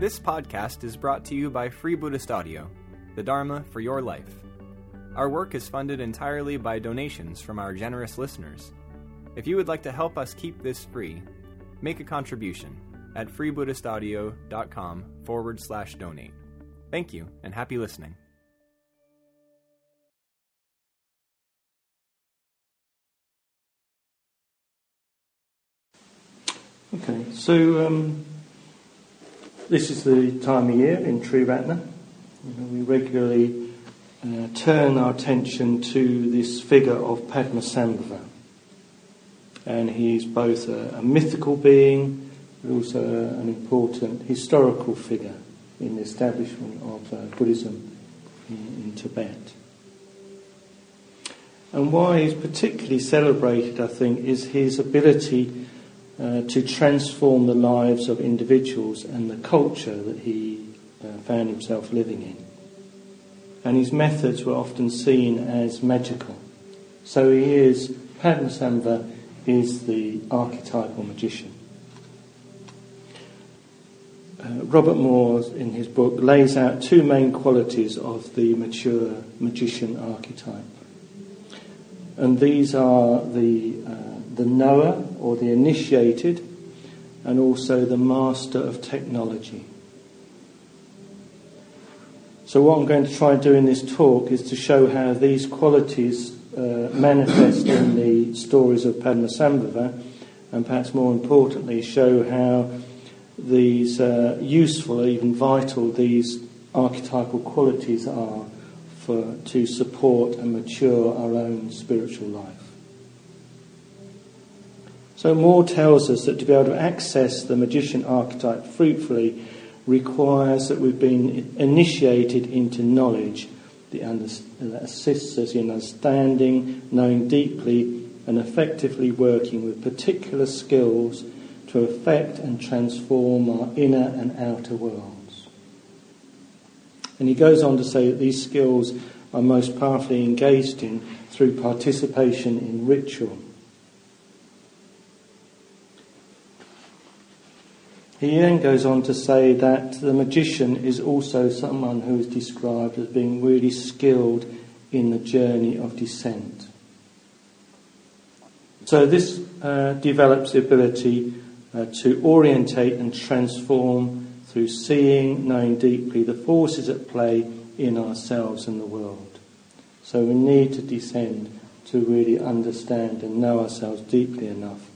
This podcast is brought to you by Free Buddhist Audio, the Dharma for your life. Our work is funded entirely by donations from our generous listeners. If you would like to help us keep this free, make a contribution at freebuddhistaudio.com forward slash donate. Thank you and happy listening. Okay, so um, this is the time of year in Triratna. You know, we regularly uh, turn our attention to this figure of Padmasambhava. And he's both a, a mythical being, but also an important historical figure in the establishment of uh, Buddhism in, in Tibet. And why he's particularly celebrated, I think, is his ability uh, to transform the lives of individuals and the culture that he uh, found himself living in. And his methods were often seen as magical. So he is, Padmasambhava is the archetypal magician. Uh, Robert Moore, in his book, lays out two main qualities of the mature magician archetype. And these are the uh, the knower or the initiated, and also the master of technology. So, what I'm going to try and do in this talk is to show how these qualities uh, manifest in the stories of Padmasambhava, and perhaps more importantly, show how these uh, useful, even vital, these archetypal qualities are for, to support and mature our own spiritual life. So Moore tells us that to be able to access the magician archetype fruitfully requires that we've been initiated into knowledge that assists us in understanding, knowing deeply, and effectively working with particular skills to affect and transform our inner and outer worlds. And he goes on to say that these skills are most powerfully engaged in through participation in ritual. He then goes on to say that the magician is also someone who is described as being really skilled in the journey of descent. So this uh, develops the ability uh, to orientate and transform through seeing, knowing deeply the forces at play in ourselves and the world. So we need to descend to really understand and know ourselves deeply enough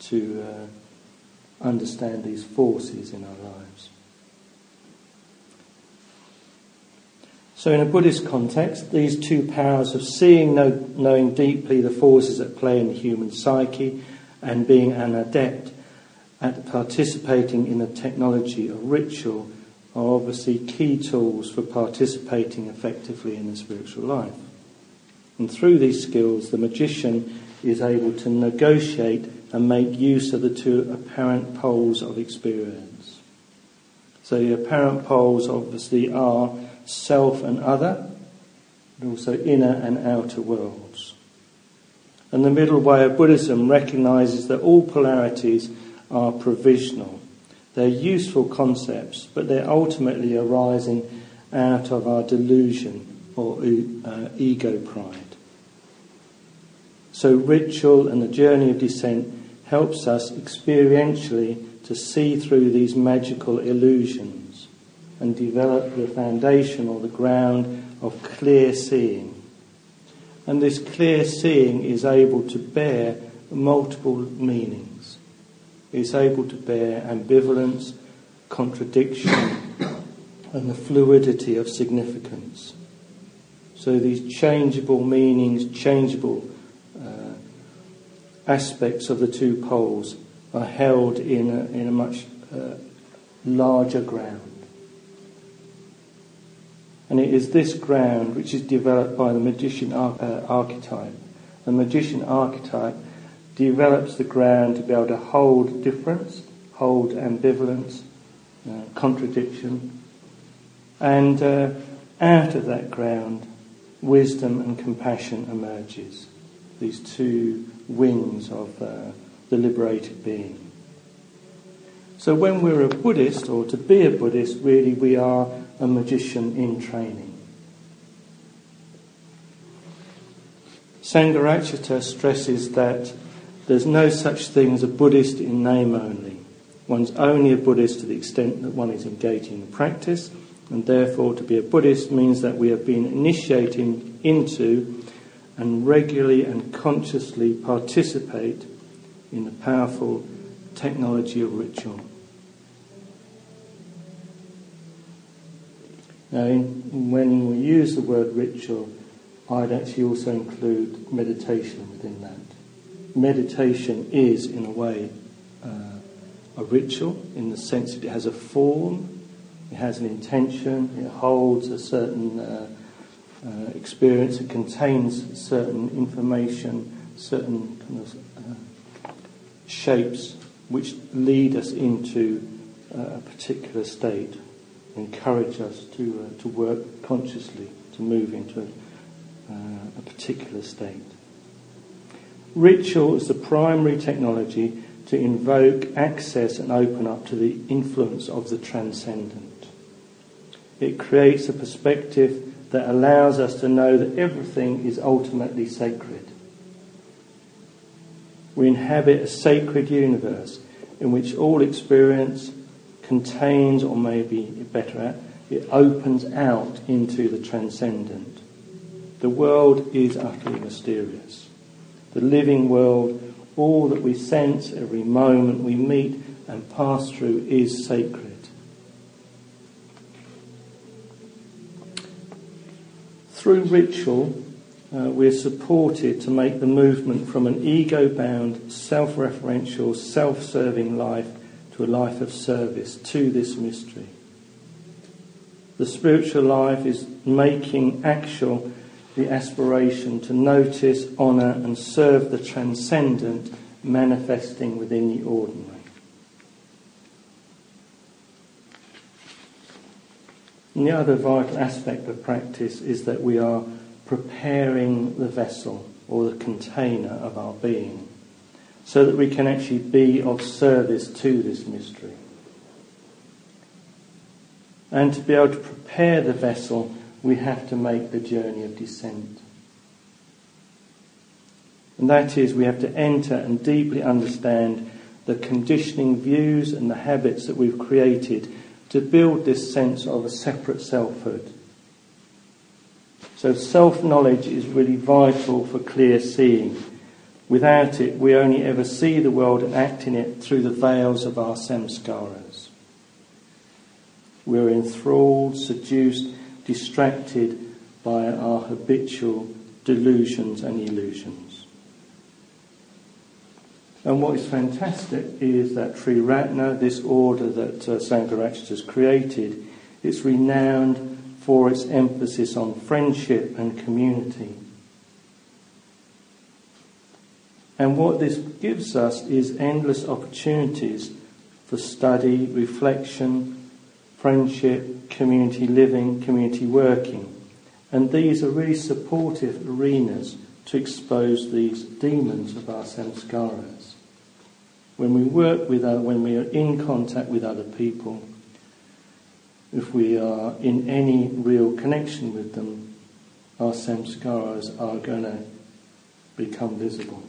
to uh, understand these forces in our lives. So, in a Buddhist context, these two powers of seeing, know, knowing deeply the forces at play in the human psyche, and being an adept at participating in the technology of ritual are obviously key tools for participating effectively in the spiritual life. And through these skills, the magician is able to negotiate and make use of the two apparent poles of experience. So the apparent poles obviously are self and other, but also inner and outer worlds. And the middle way of Buddhism recognizes that all polarities are provisional. They're useful concepts, but they're ultimately arising out of our delusion or uh, ego pride. So ritual and the journey of descent helps us experientially to see through these magical illusions and develop the foundation or the ground of clear seeing. And this clear seeing is able to bear multiple meanings. It's able to bear ambivalence, contradiction, and the fluidity of significance. So these changeable meanings, changeable aspects of the two poles are held in a, in a much uh, larger ground. And it is this ground which is developed by the magician ar- uh, archetype. The magician archetype develops the ground to be able to hold difference, hold ambivalence, uh, contradiction, and uh, out of that ground, wisdom and compassion emerges. These two wings of uh, the liberated being. So when we're a Buddhist, or to be a Buddhist, really we are a magician in training. Sangharakshita stresses that there's no such thing as a Buddhist in name only. One's only a Buddhist to the extent that one is engaging in practice, and therefore to be a Buddhist means that we have been initiating into and regularly and consciously participate in the powerful technology of ritual. Now, in, when we use the word ritual, I'd actually also include meditation within that. Meditation is, in a way, uh, a ritual in the sense that it has a form, it has an intention, it holds a certain uh, uh, experience, it contains certain information, certain kind of uh, shapes which lead us into uh, a particular state, encourage us to, uh, to work consciously, to move into a, uh, a particular state. Ritual is the primary technology to invoke, access, and open up to the influence of the transcendent. It creates a perspective that allows us to know that everything is ultimately sacred. We inhabit a sacred universe in which all experience contains, or maybe better at, it opens out into the transcendent. The world is utterly mysterious. The living world, all that we sense every moment we meet and pass through is sacred. Through ritual, uh, we're supported to make the movement from an ego bound, self referential, self serving life to a life of service to this mystery. The spiritual life is making actual the aspiration to notice, honour, and serve the transcendent manifesting within the ordinary. And the other vital aspect of practice is that we are preparing the vessel or the container of our being so that we can actually be of service to this mystery. And to be able to prepare the vessel, we have to make the journey of descent. And that is, we have to enter and deeply understand the conditioning views and the habits that we've created to build this sense of a separate selfhood. So self knowledge is really vital for clear seeing. Without it, we only ever see the world and act in it through the veils of our samskaras. We're enthralled, seduced, distracted by our habitual delusions and illusions. And what is fantastic is that Triratna, this order that uh, has created, it's renowned for its emphasis on friendship and community. And what this gives us is endless opportunities for study, reflection, friendship, community living, community working. And these are really supportive arenas to expose these demons of our samskaras. When we work with other, when we are in contact with other people, if we are in any real connection with them, our samskaras are going to become visible.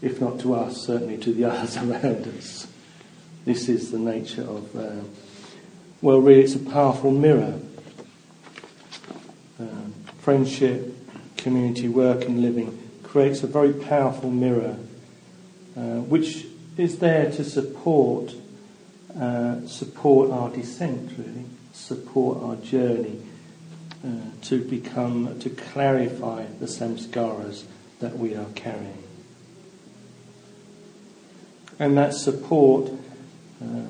If not to us, certainly to the others around us. This is the nature of, uh, well, really, it's a powerful mirror. Uh, friendship, community work, and living creates a very powerful mirror uh, which is there to support uh, support our descent, really support our journey uh, to become, to clarify the samskaras that we are carrying. And that support, uh,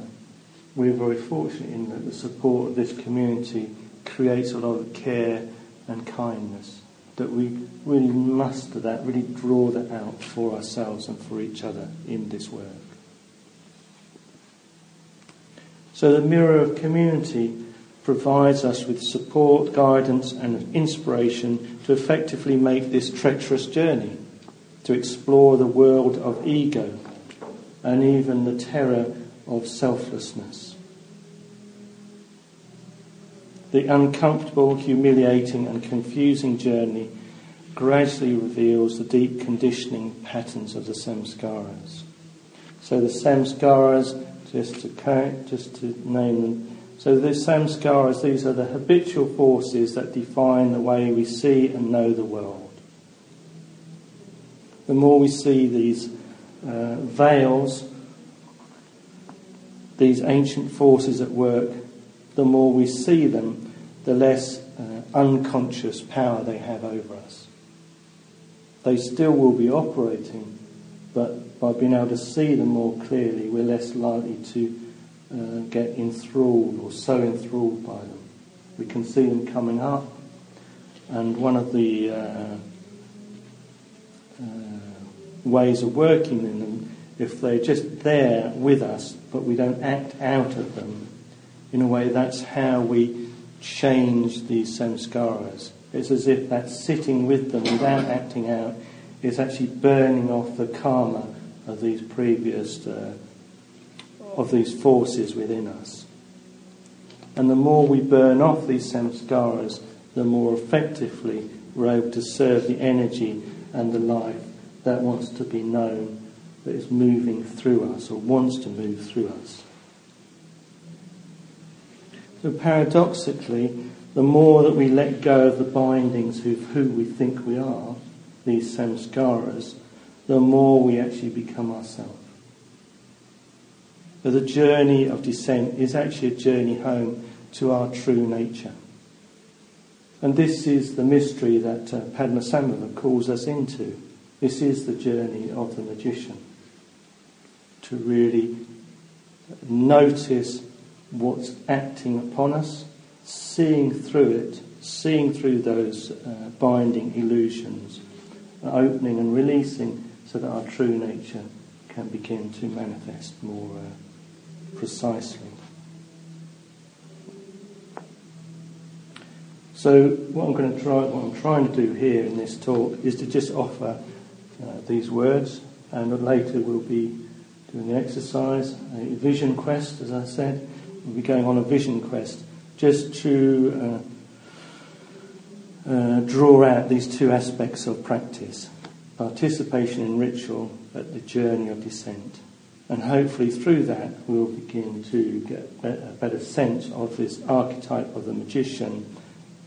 we're very fortunate in that the support of this community creates a lot of care and kindness. That we really muster that, really draw that out for ourselves and for each other in this work. So the mirror of community provides us with support, guidance, and inspiration to effectively make this treacherous journey, to explore the world of ego and even the terror of selflessness. The uncomfortable, humiliating, and confusing journey gradually reveals the deep conditioning patterns of the samskaras. So the samskaras, just to, count, just to name them, so the samskaras, these are the habitual forces that define the way we see and know the world. The more we see these uh, veils, these ancient forces at work, the more we see them, the less uh, unconscious power they have over us. They still will be operating, but by being able to see them more clearly, we're less likely to uh, get enthralled or so enthralled by them. We can see them coming up, and one of the uh, uh, ways of working in them, if they're just there with us, but we don't act out of them, in a way, that's how we change these samskaras. It's as if that sitting with them without acting out is actually burning off the karma of these previous, uh, of these forces within us. And the more we burn off these samskaras, the more effectively we're able to serve the energy and the life that wants to be known, that is moving through us or wants to move through us. So paradoxically, the more that we let go of the bindings of who we think we are, these samskaras, the more we actually become ourselves. But the journey of descent is actually a journey home to our true nature. And this is the mystery that uh, Padmasambhava calls us into. This is the journey of the magician. To really notice what's acting upon us, seeing through it, seeing through those uh, binding illusions, opening and releasing so that our true nature can begin to manifest more uh, precisely. So what I'm going to try, what I'm trying to do here in this talk is to just offer uh, these words, and later we'll be doing the exercise, a vision quest, as I said. We'll be going on a vision quest, just to uh, uh, draw out these two aspects of practice participation in ritual at the journey of descent. And hopefully, through that, we'll begin to get a better sense of this archetype of the magician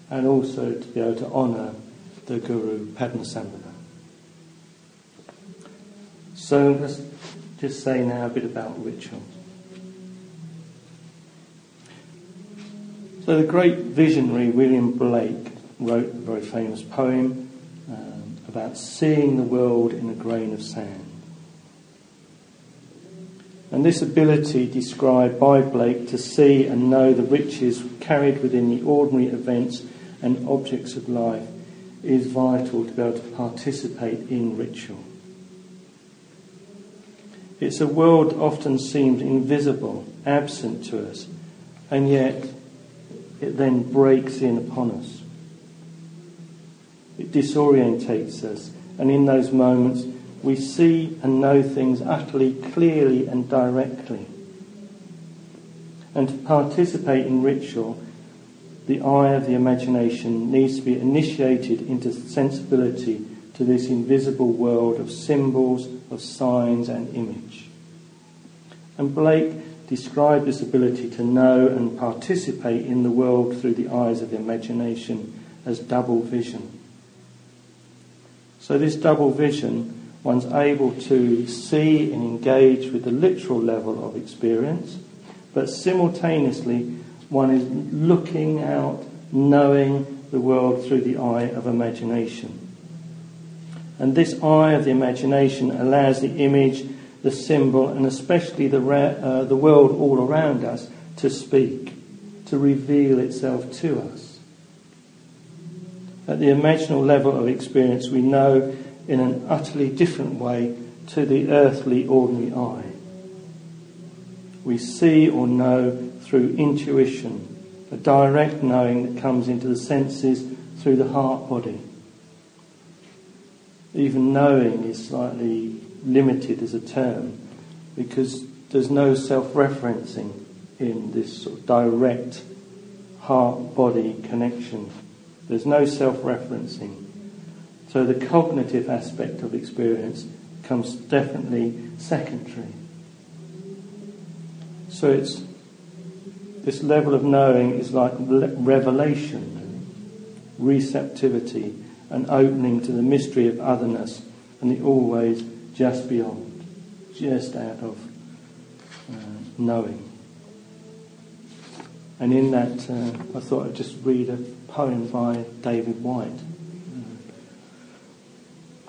and also to be able to honour the Guru Padmasambhava. So, let's just say now a bit about ritual. So, the great visionary William Blake wrote a very famous poem um, about seeing the world in a grain of sand. And this ability described by Blake to see and know the riches carried within the ordinary events and objects of life is vital to be able to participate in ritual. It's a world often seemed invisible, absent to us, and yet it then breaks in upon us. It disorientates us. And in those moments, we see and know things utterly clearly and directly. And to participate in ritual, the eye of the imagination needs to be initiated into sensibility to this invisible world of symbols, of signs, and image. And Blake described this ability to know and participate in the world through the eyes of the imagination as double vision. So, this double vision, one's able to see and engage with the literal level of experience, but simultaneously, one is looking out, knowing the world through the eye of imagination. And this eye of the imagination allows the image, the symbol, and especially the, uh, the world all around us to speak, to reveal itself to us. At the imaginal level of experience, we know in an utterly different way to the earthly, ordinary eye. We see or know through intuition, a direct knowing that comes into the senses through the heart body. Even knowing is slightly limited as a term because there's no self-referencing in this sort of direct heart-body connection. There's no self-referencing. So the cognitive aspect of experience comes definitely secondary. So it's this level of knowing is like revelation, receptivity, and opening to the mystery of otherness and the always just beyond, just out of uh, knowing. And in that, uh, I thought I'd just read a poem by David Whyte.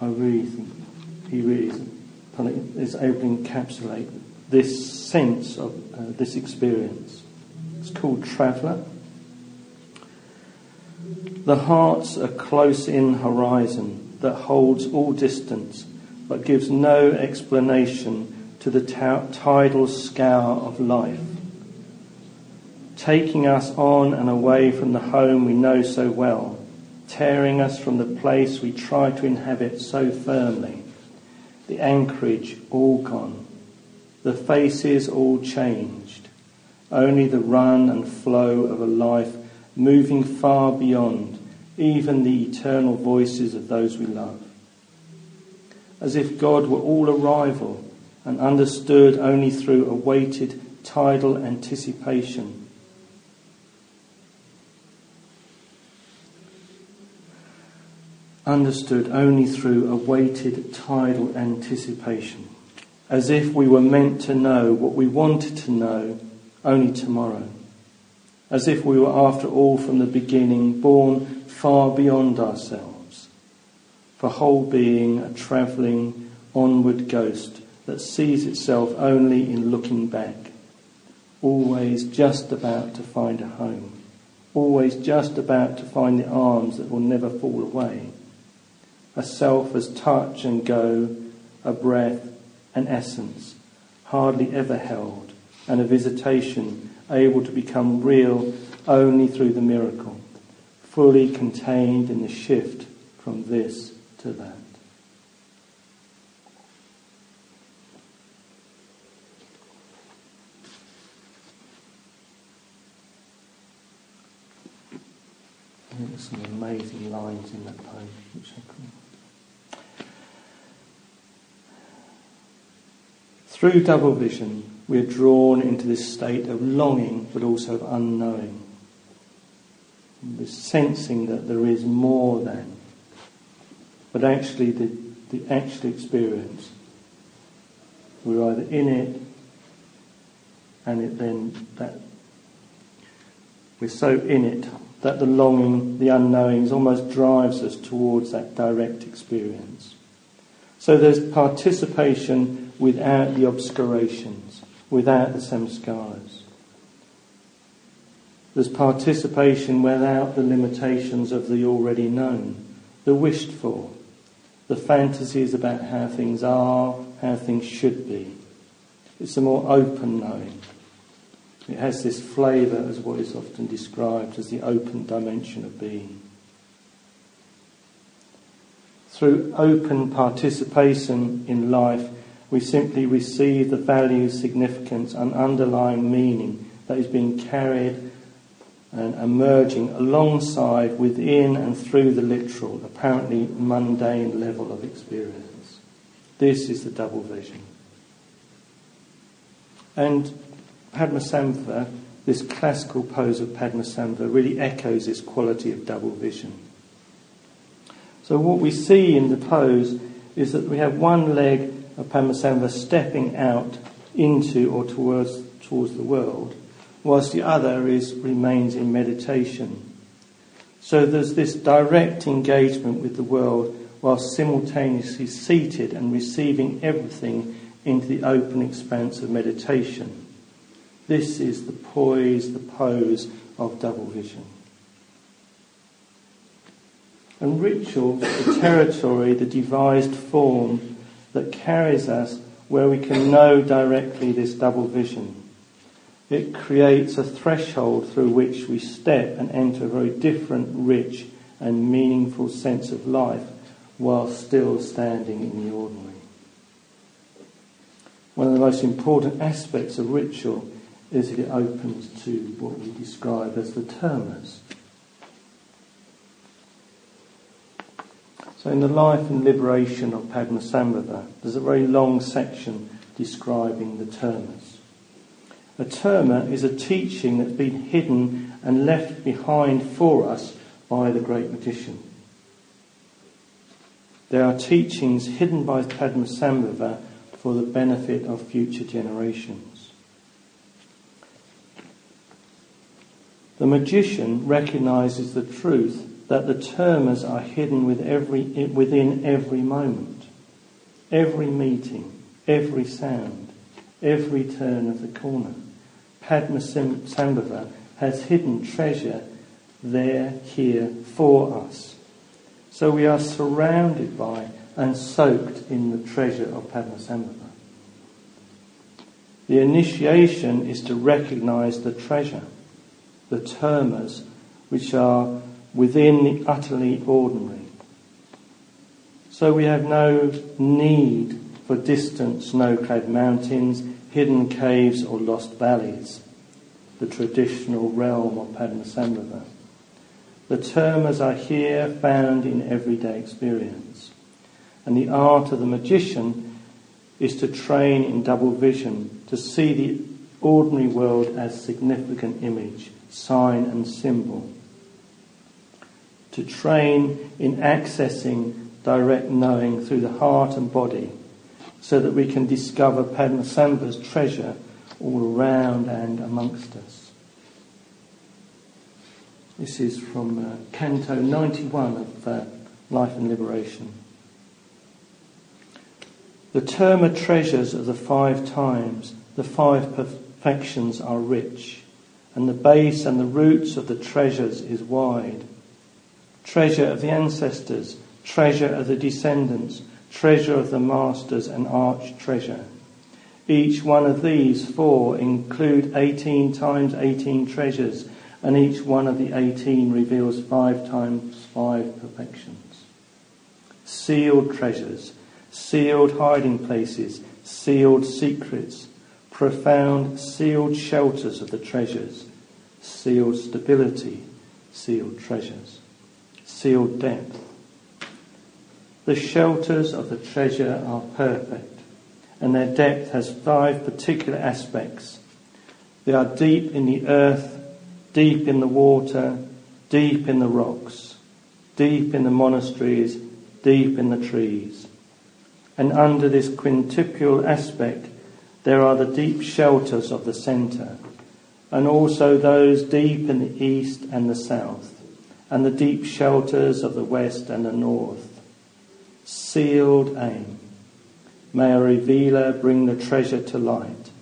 Uh, I really think he really is, is able to encapsulate this sense of uh, this experience. It's called Traveller. The heart's a close in horizon that holds all distance but gives no explanation to the tidal scour of life taking us on and away from the home we know so well, tearing us from the place we try to inhabit so firmly, the anchorage all gone, the faces all changed, only the run and flow of a life moving far beyond even the eternal voices of those we love. As if God were all arrival and understood only through awaited tidal anticipation. Understood only through a weighted tidal anticipation, as if we were meant to know what we wanted to know only tomorrow, as if we were, after all, from the beginning, born far beyond ourselves, for whole being a travelling onward ghost that sees itself only in looking back, always just about to find a home, always just about to find the arms that will never fall away a self as touch and go, a breath, an essence, hardly ever held, and a visitation able to become real only through the miracle, fully contained in the shift from this to that. There's some amazing lines in that poem, which I Through double vision, we are drawn into this state of longing but also of unknowing. This sensing that there is more than. But actually, the, the actual experience, we're either in it and it then that we're so in it that the longing, the unknowing, almost drives us towards that direct experience. So there's participation without the obscurations, without the samskaras. There's participation without the limitations of the already known, the wished for, the fantasies about how things are, how things should be. It's a more open knowing. It has this flavour as what is often described as the open dimension of being. Through open participation in life, we simply receive the value, significance, and underlying meaning that is being carried and emerging alongside, within, and through the literal, apparently mundane level of experience. This is the double vision. And Padmasambhava, this classical pose of Padmasambhava, really echoes this quality of double vision. So, what we see in the pose is that we have one leg of Padmasambhava stepping out into or towards, towards the world, whilst the other is, remains in meditation. So there's this direct engagement with the world whilst simultaneously seated and receiving everything into the open expanse of meditation. This is the poise, the pose of double vision. And ritual, the territory, the devised form that carries us where we can know directly this double vision. It creates a threshold through which we step and enter a very different, rich, and meaningful sense of life while still standing in the ordinary. one of the most important aspects of ritual is that it opens to what we describe as the termas. So in the life and liberation of Padmasambhava, there's a very long section describing the termas. A terma is a teaching that's been hidden and left behind for us by the great magician. There are teachings hidden by Padmasambhava for the benefit of future generations. The magician recognizes the truth that the termas are hidden with every, within every moment, every meeting, every sound, every turn of the corner. Padmasambhava has hidden treasure there, here, for us. So we are surrounded by and soaked in the treasure of Padmasambhava. The initiation is to recognize the treasure, the termas, which are within the utterly ordinary. So we have no need for distant snow-clad mountains, hidden caves or lost valleys, the traditional realm of Padmasambhava. The termas are here found in everyday experience. And the art of the magician is to train in double vision, to see the ordinary world as significant image, sign and symbol. To train in accessing direct knowing through the heart and body so that we can discover Padmasambhava's treasure all around and amongst us. This is from uh, Canto 91 of uh, Life and Liberation. The terma treasures of the five times, the five perfections are rich, and the base and the roots of the treasures is wide. Treasure of the ancestors, treasure of the descendants, treasure of the masters, and arch treasure. Each one of these four include 18 times 18 treasures and each one of the 18 reveals five times five perfections. Sealed treasures, sealed hiding places, sealed secrets, profound sealed shelters of the treasures, sealed stability, sealed treasures, sealed depth. The shelters of the treasure are perfect, and their depth has five particular aspects. They are deep in the earth deep in the water, deep in the rocks, deep in the monasteries, deep in the trees. And under this quintuple aspect, there are the deep shelters of the centre, and also those deep in the east and the south, and the deep shelters of the west and the north. Sealed aim. May a revealer bring the treasure to light.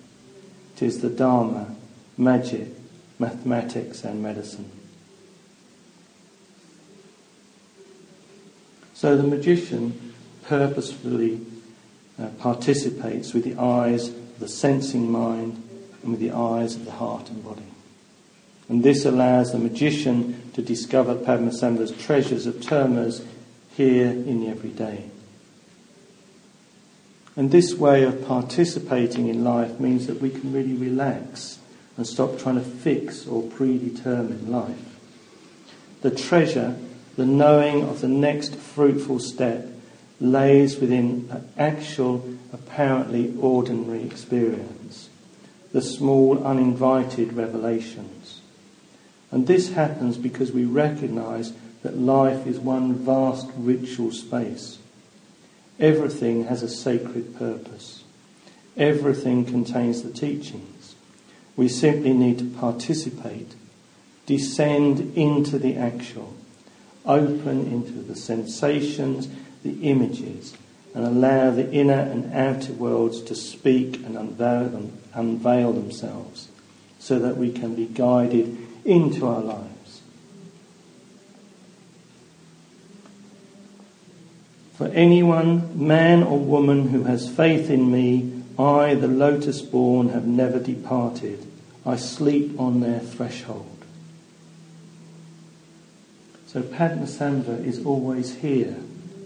Tis the Dharma, magic, mathematics and medicine. So the magician purposefully uh, participates with the eyes of the sensing mind and with the eyes of the heart and body. And this allows the magician to discover Padmasambhava's treasures of termas here in the everyday. And this way of participating in life means that we can really relax and stop trying to fix or predetermine life. The treasure, the knowing of the next fruitful step, lays within an actual, apparently ordinary experience, the small, uninvited revelations. And this happens because we recognize that life is one vast ritual space. Everything has a sacred purpose. Everything contains the teachings. We simply need to participate, descend into the actual, open into the sensations, the images, and allow the inner and outer worlds to speak and unveil, unveil themselves so that we can be guided into our lives. For anyone, man or woman, who has faith in me, I, the lotus born, have never departed. I sleep on their threshold. So Padmasambhava is always here,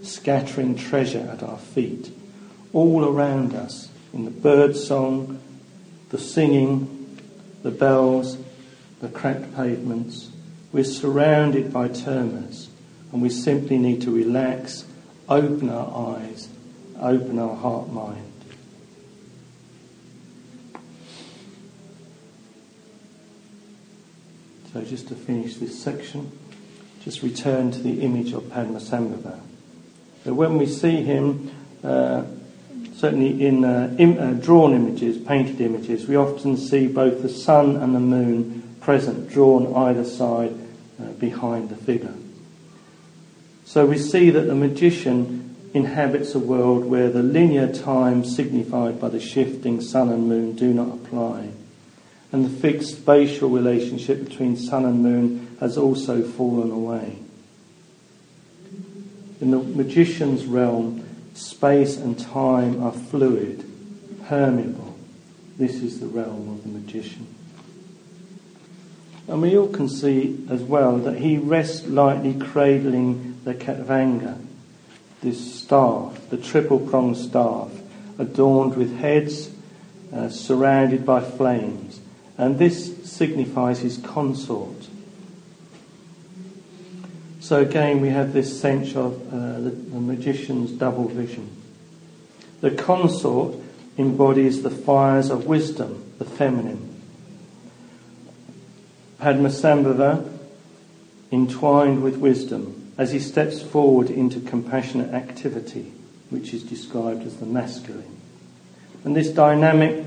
scattering treasure at our feet, all around us, in the bird song, the singing, the bells, the cracked pavements. We're surrounded by termas and we simply need to relax, open our eyes, open our heart mind. So just to finish this section, just return to the image of Padmasambhava. So when we see him, uh, certainly in uh, Im- uh, drawn images, painted images, we often see both the sun and the moon present, drawn either side uh, behind the figure. So we see that the magician inhabits a world where the linear time signified by the shifting sun and moon do not apply and the fixed spatial relationship between sun and moon has also fallen away. In the magician's realm, space and time are fluid, permeable. This is the realm of the magician. And we all can see as well that he rests lightly cradling the Khatvanga, this staff, the triple pronged staff, adorned with heads uh, surrounded by flames and this signifies his consort. So again, we have this sense of uh, the, the magician's double vision. The consort embodies the fires of wisdom, the feminine. Padmasambhava entwined with wisdom as he steps forward into compassionate activity, which is described as the masculine. And this dynamic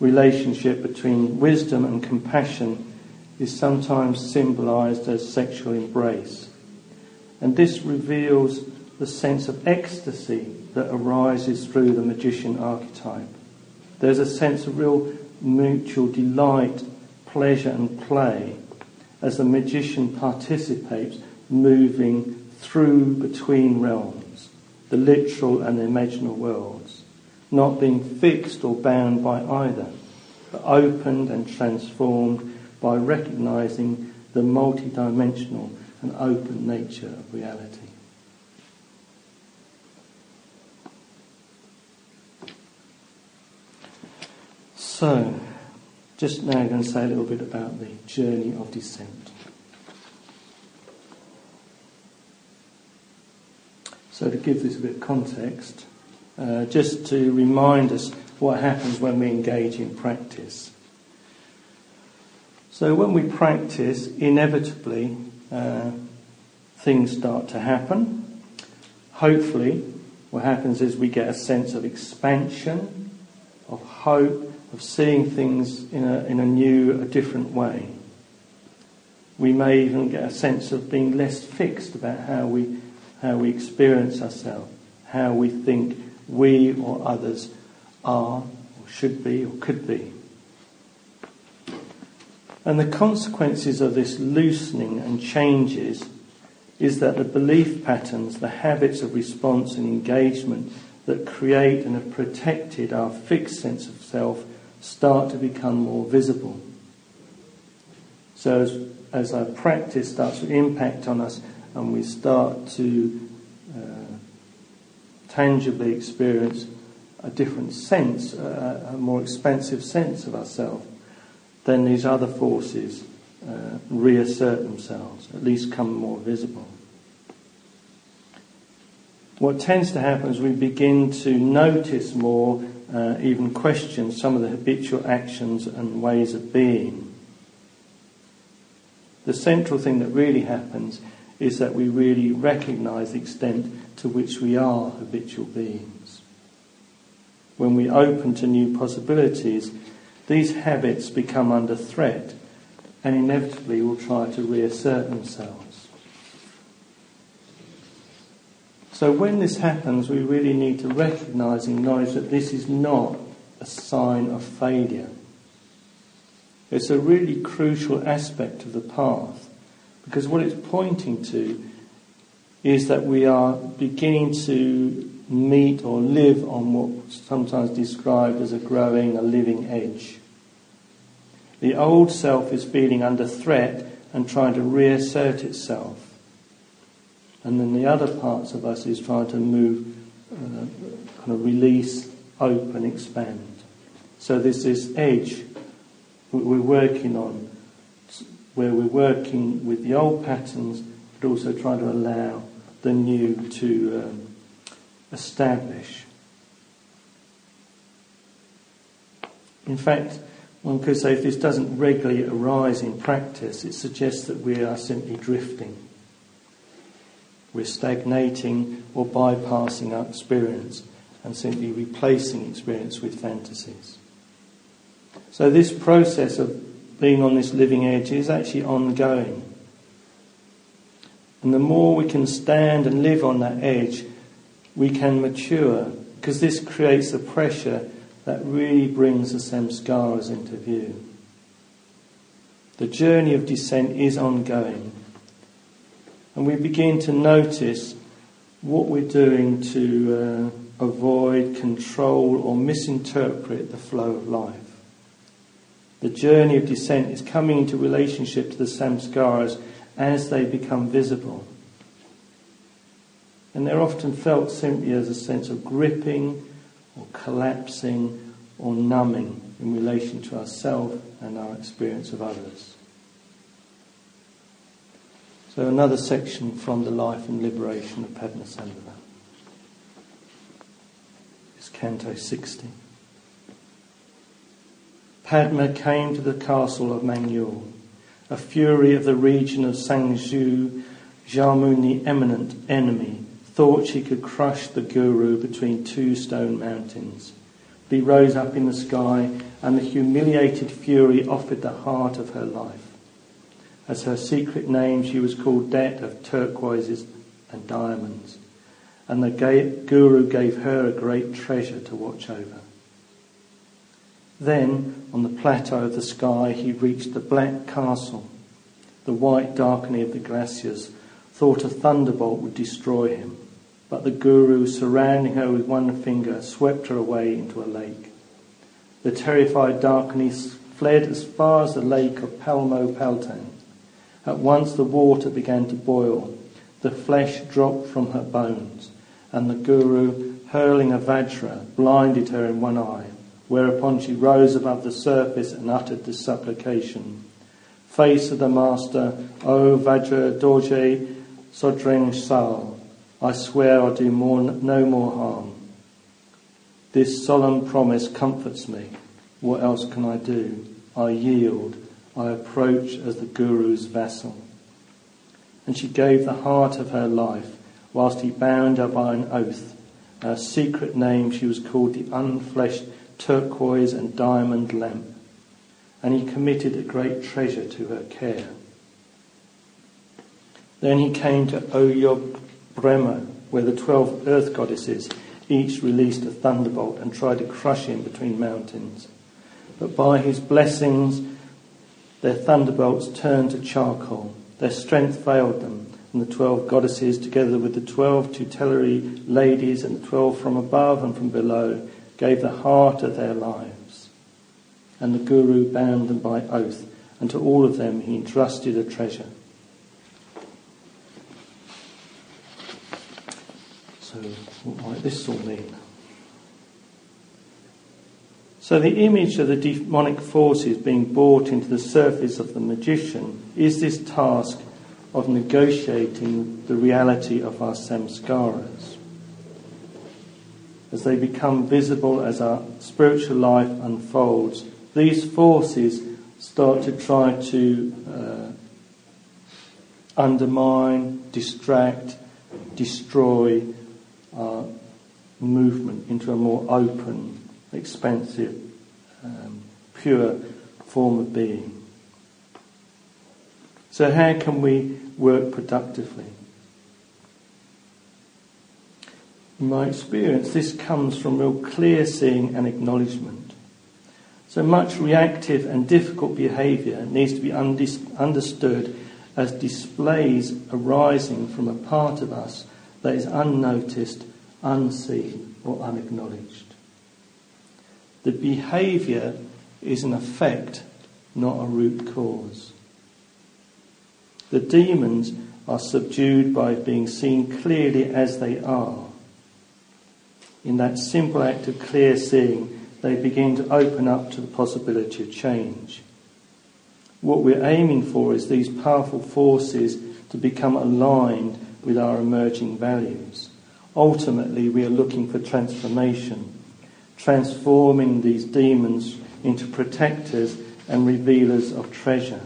relationship between wisdom and compassion is sometimes symbolized as sexual embrace. And this reveals the sense of ecstasy that arises through the magician archetype. There's a sense of real mutual delight, pleasure, and play as the magician participates, moving through between realms, the literal and the imaginal worlds not being fixed or bound by either, but opened and transformed by recognizing the multidimensional and open nature of reality. So, just now I'm going to say a little bit about the journey of descent. So, to give this a bit of context, uh, just to remind us what happens when we engage in practice. So, when we practice, inevitably uh, things start to happen. Hopefully, what happens is we get a sense of expansion, of hope, of seeing things in a, in a new, a different way. We may even get a sense of being less fixed about how we, how we experience ourselves, how we think we or others are, or should be, or could be. And the consequences of this loosening and changes is that the belief patterns, the habits of response and engagement that create and have protected our fixed sense of self start to become more visible. So as, as our practice starts to impact on us and we start to tangibly experience a different sense, a, a more expansive sense of ourselves, then these other forces uh, reassert themselves, at least come more visible. What tends to happen is we begin to notice more, uh, even question some of the habitual actions and ways of being. The central thing that really happens is that we really recognize the extent to which we are habitual beings. When we open to new possibilities, these habits become under threat and inevitably will try to reassert themselves. So when this happens, we really need to recognize and acknowledge that this is not a sign of failure. It's a really crucial aspect of the path because what it's pointing to is that we are beginning to meet or live on what's sometimes described as a growing, a living edge. The old self is feeling under threat and trying to reassert itself. And then the other parts of us is trying to move, uh, kind of release open, expand. So there's this edge we're working on, where we're working with the old patterns, but also trying to allow the new to um, establish. In fact, one could say if this doesn't regularly arise in practice, it suggests that we are simply drifting. We're stagnating or bypassing our experience and simply replacing experience with fantasies. So, this process of being on this living edge is actually ongoing. And the more we can stand and live on that edge, we can mature because this creates a pressure that really brings the samskaras into view. The journey of descent is ongoing. And we begin to notice what we're doing to uh, avoid, control, or misinterpret the flow of life. The journey of descent is coming into relationship to the samskaras as they become visible. And they're often felt simply as a sense of gripping or collapsing or numbing in relation to ourselves and our experience of others. So another section from the life and liberation of Padmasambhava. It's Canto 60. Padma came to the castle of Mangyur. A fury of the region of Sangju, Jamuni eminent enemy, thought she could crush the Guru between two stone mountains. But he rose up in the sky, and the humiliated fury offered the heart of her life. As her secret name, she was called Det of turquoises and diamonds, and the Guru gave her a great treasure to watch over. Then, on the plateau of the sky, he reached the black castle. The white darkening of the glaciers thought a thunderbolt would destroy him. But the Guru, surrounding her with one finger, swept her away into a lake. The terrified Dakini fled as far as the lake of Palmo Paltan. At once the water began to boil. The flesh dropped from her bones, and the Guru, hurling a Vajra, blinded her in one eye, whereupon she rose above the surface and uttered this supplication. Face of the Master, O Vajra Dorje Sodreng Sal, I swear I'll do more, no more harm. This solemn promise comforts me. What else can I do? I yield. I approach as the Guru's vassal. And she gave the heart of her life whilst he bound her by an oath. Her secret name she was called the unfleshed turquoise and diamond lamp. And he committed a great treasure to her care. Then he came to Oyog Brahma, where the twelve earth goddesses each released a thunderbolt and tried to crush him between mountains. But by his blessings, their thunderbolts turned to charcoal. Their strength failed them, and the twelve goddesses, together with the twelve tutelary ladies and the twelve from above and from below, gave the heart of their lives. And the Guru bound them by oath, and to all of them he entrusted a treasure. So, what might this all mean? So, the image of the demonic forces being brought into the surface of the magician is this task of negotiating the reality of our samskaras. As they become visible as our spiritual life unfolds, these forces start to try to uh, undermine, distract, destroy our movement into a more open, expansive, um, pure form of being. So, how can we work productively? In my experience, this comes from real clear seeing and acknowledgement. So much reactive and difficult behaviour needs to be understood as displays arising from a part of us that is unnoticed, unseen, or unacknowledged. The behaviour is an effect, not a root cause. The demons are subdued by being seen clearly as they are. In that simple act of clear seeing, they begin to open up to the possibility of change. What we're aiming for is these powerful forces to become aligned with our emerging values. Ultimately, we are looking for transformation, transforming these demons into protectors and revealers of treasure.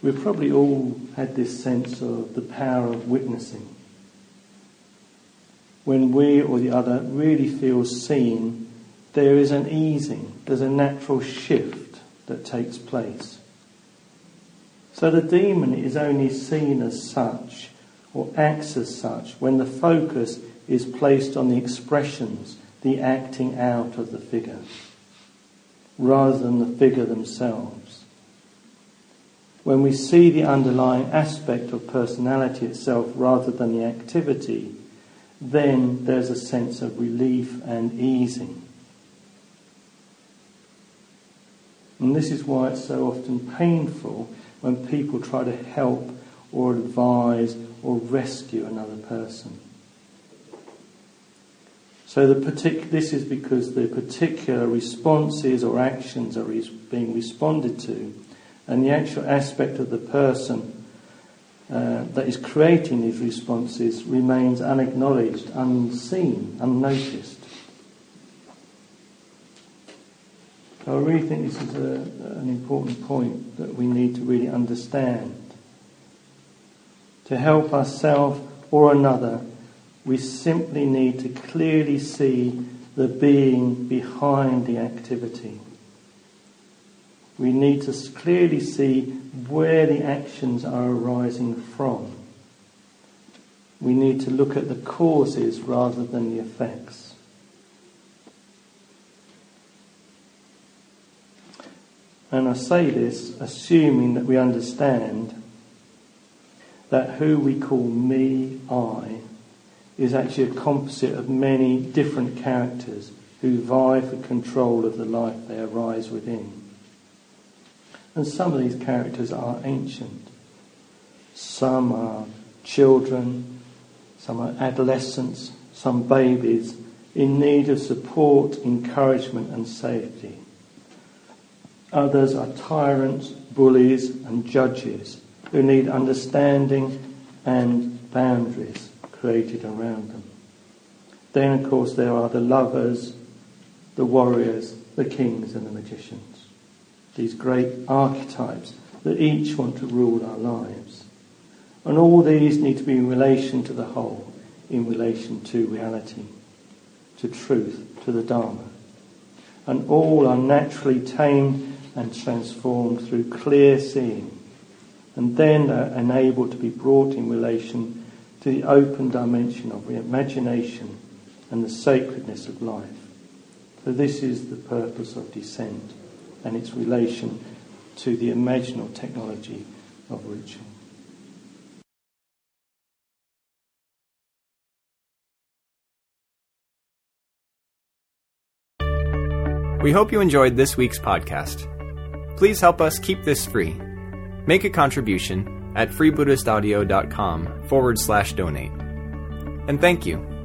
We've probably all had this sense of the power of witnessing. When we or the other really feels seen, there is an easing, there's a natural shift that takes place. So the demon is only seen as such or acts as such when the focus is placed on the expressions, the acting out of the figure, rather than the figure themselves. When we see the underlying aspect of personality itself rather than the activity, then there's a sense of relief and easing. And this is why it's so often painful when people try to help or advise or rescue another person. So the partic- this is because the particular responses or actions are being responded to, and the actual aspect of the person uh, that is creating these responses remains unacknowledged, unseen, unnoticed. So I really think this is a, an important point that we need to really understand. To help ourselves or another, we simply need to clearly see the being behind the activity. We need to clearly see where the actions are arising from. We need to look at the causes rather than the effects. And I say this assuming that we understand that who we call me, I, is actually a composite of many different characters who vie for control of the life they arise within. And some of these characters are ancient. Some are children, some are adolescents, some babies in need of support, encouragement and safety. Others are tyrants, bullies and judges who need understanding and boundaries created around them. Then, of course, there are the lovers, the warriors, the kings, and the magicians. These great archetypes that each want to rule our lives. And all these need to be in relation to the whole, in relation to reality, to truth, to the Dharma. And all are naturally tamed and transformed through clear seeing and then are enabled to be brought in relation to the open dimension of imagination and the sacredness of life. So this is the purpose of descent and its relation to the imaginal technology of ritual. We hope you enjoyed this week's podcast. Please help us keep this free Make a contribution at freebuddhistaudio.com forward slash donate. And thank you.